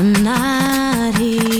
I'm not here.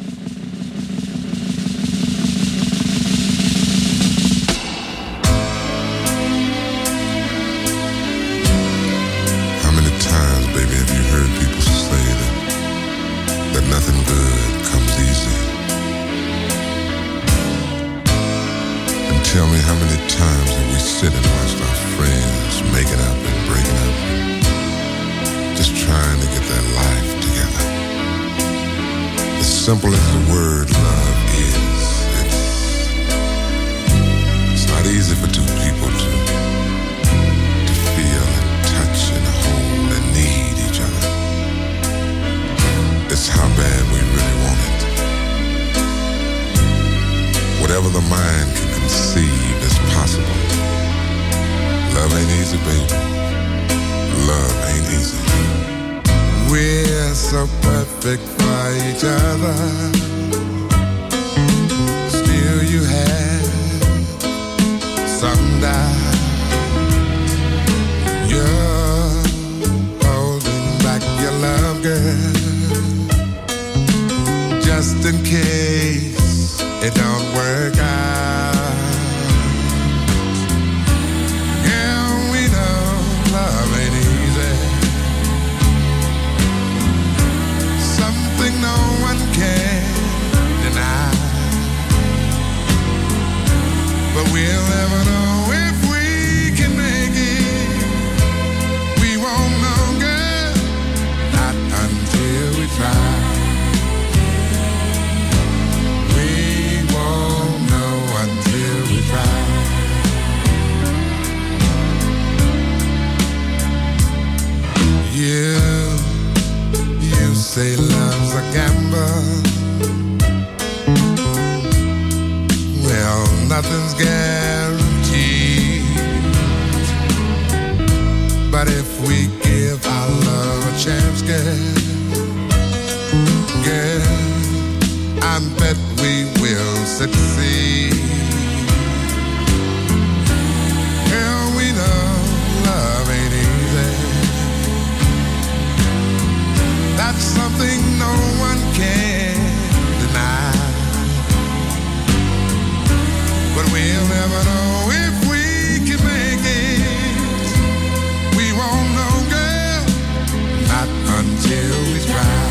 that life together. As simple as the word love is, it's, it's not easy for two people to, to feel and touch and hold and need each other. It's how bad we really want it. Whatever the mind can conceive is possible. Love ain't easy, baby. Love ain't easy. We're so perfect for each other. Still, you have some doubt. You're holding back your love, girl, just in case it don't work. girl, I bet we will succeed. Until we try.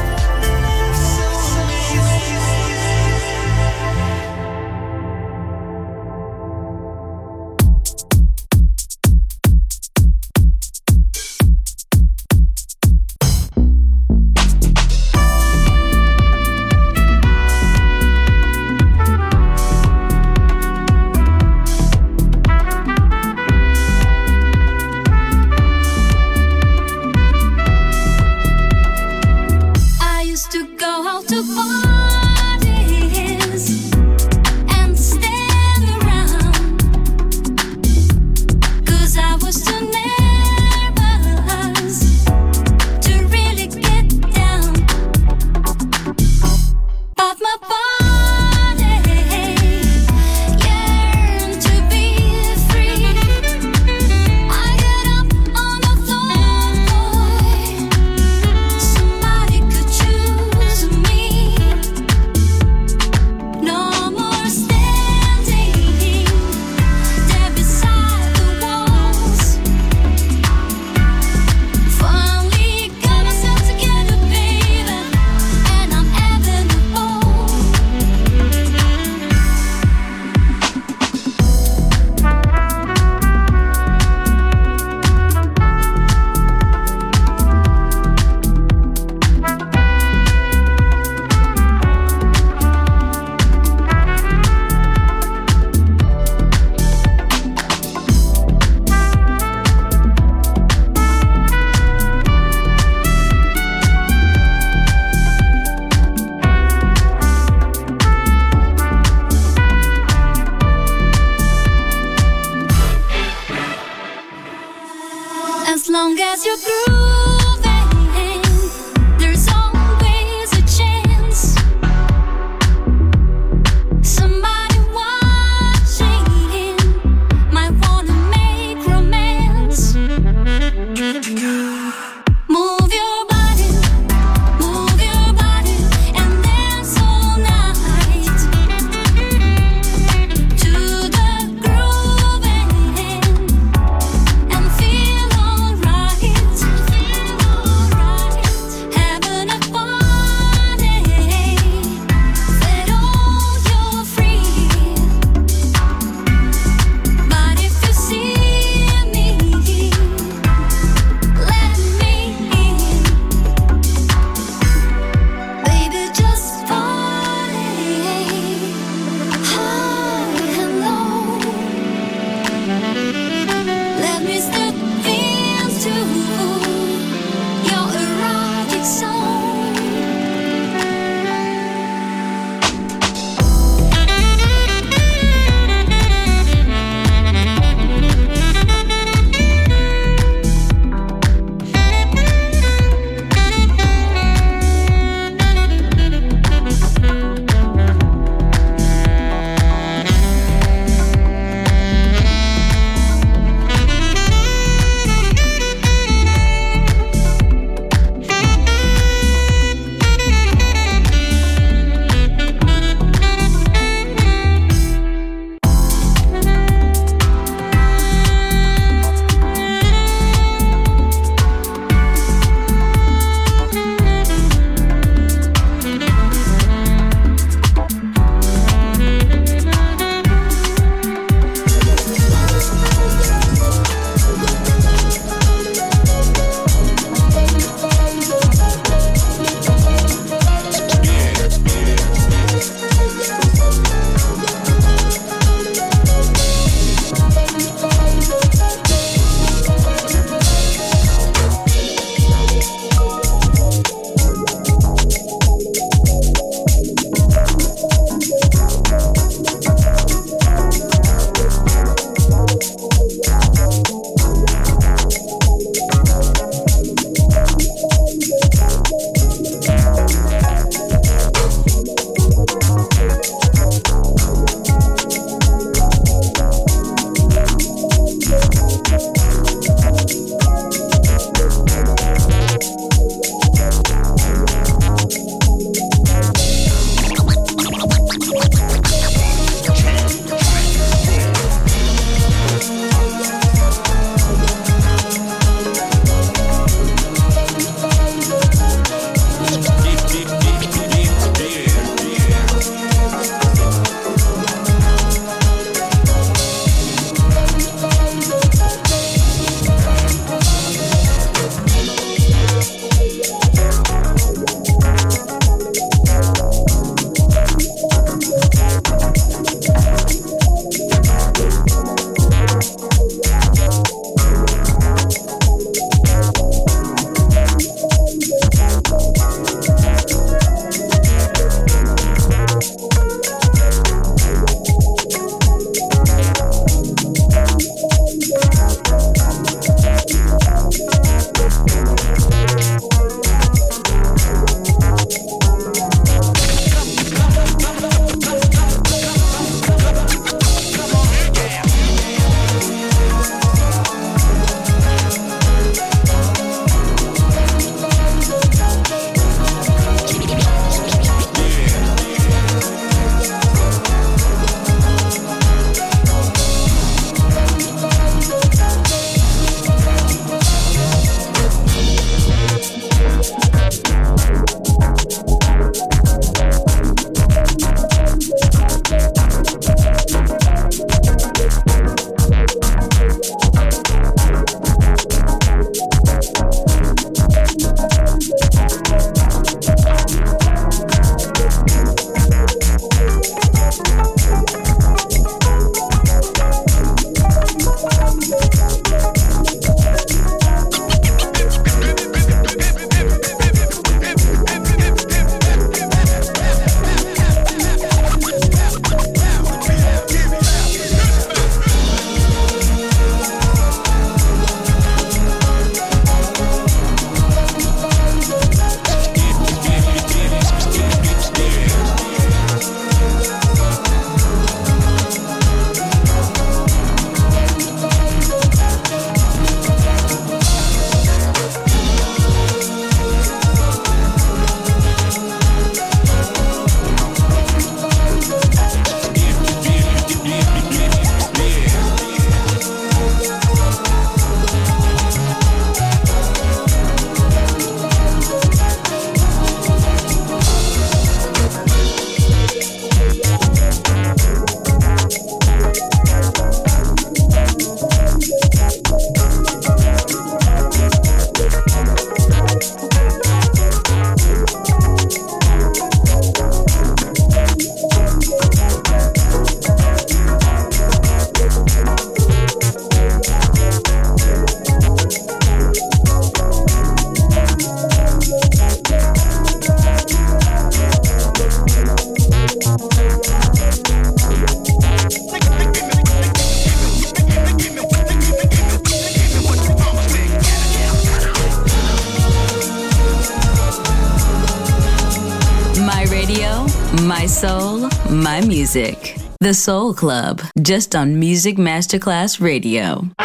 The Soul Club, just on Music Masterclass Radio. You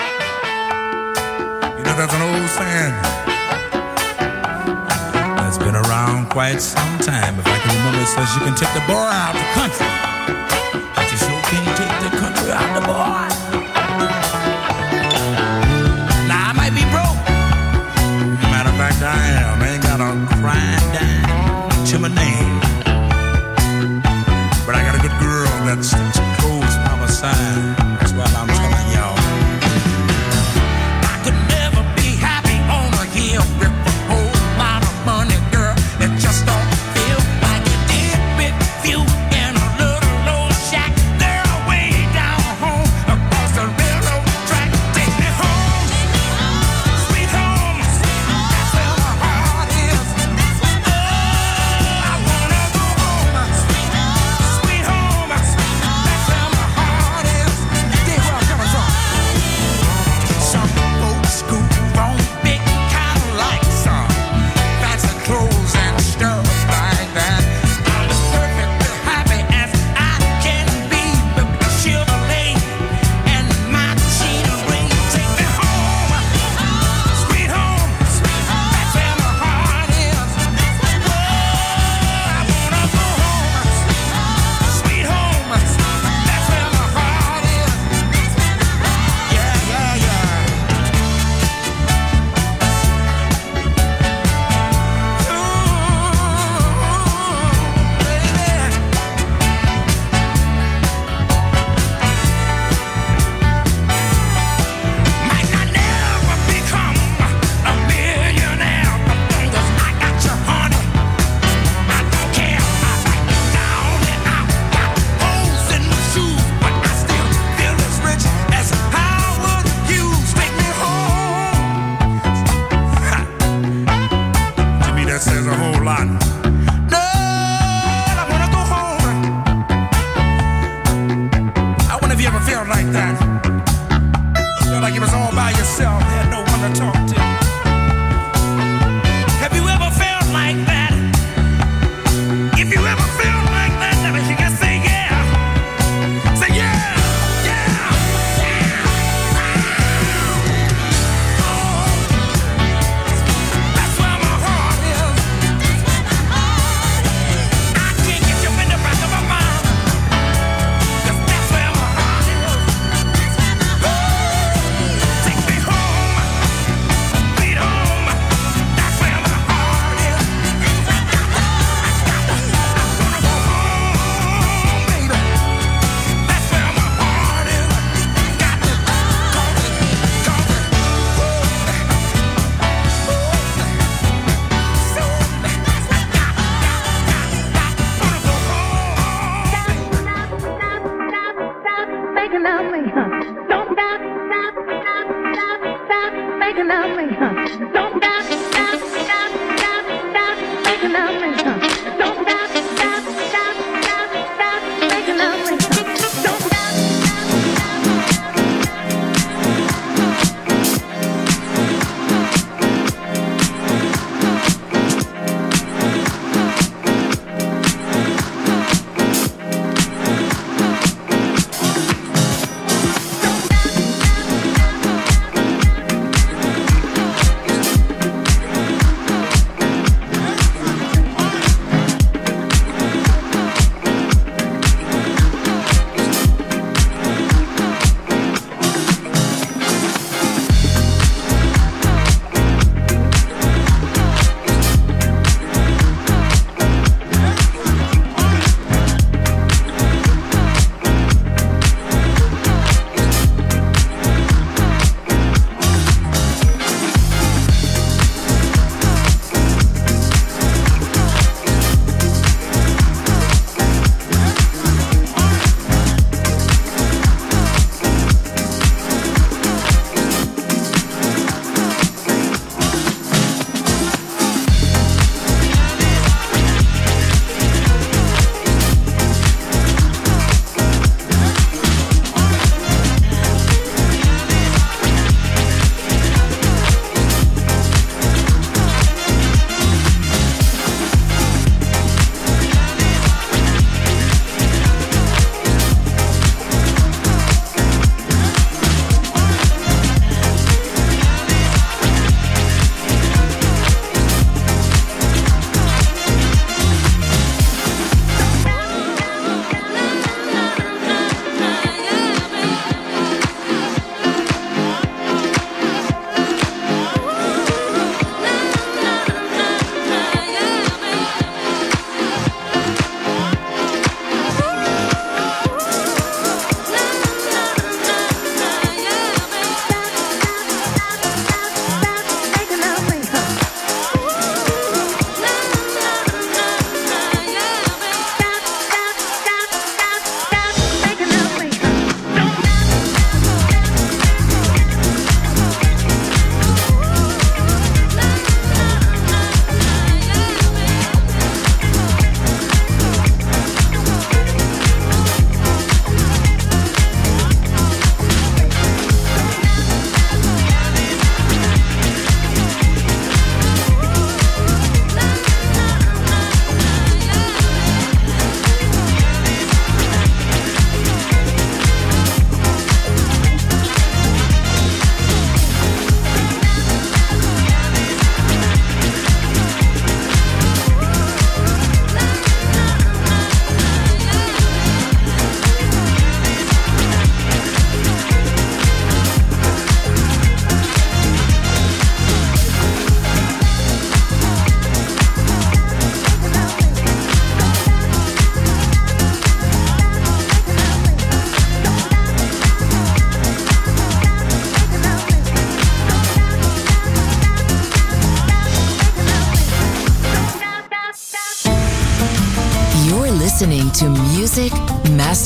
know, that's an old saying that's been around quite some time. If I can remember, it says you can take the boy out of the country.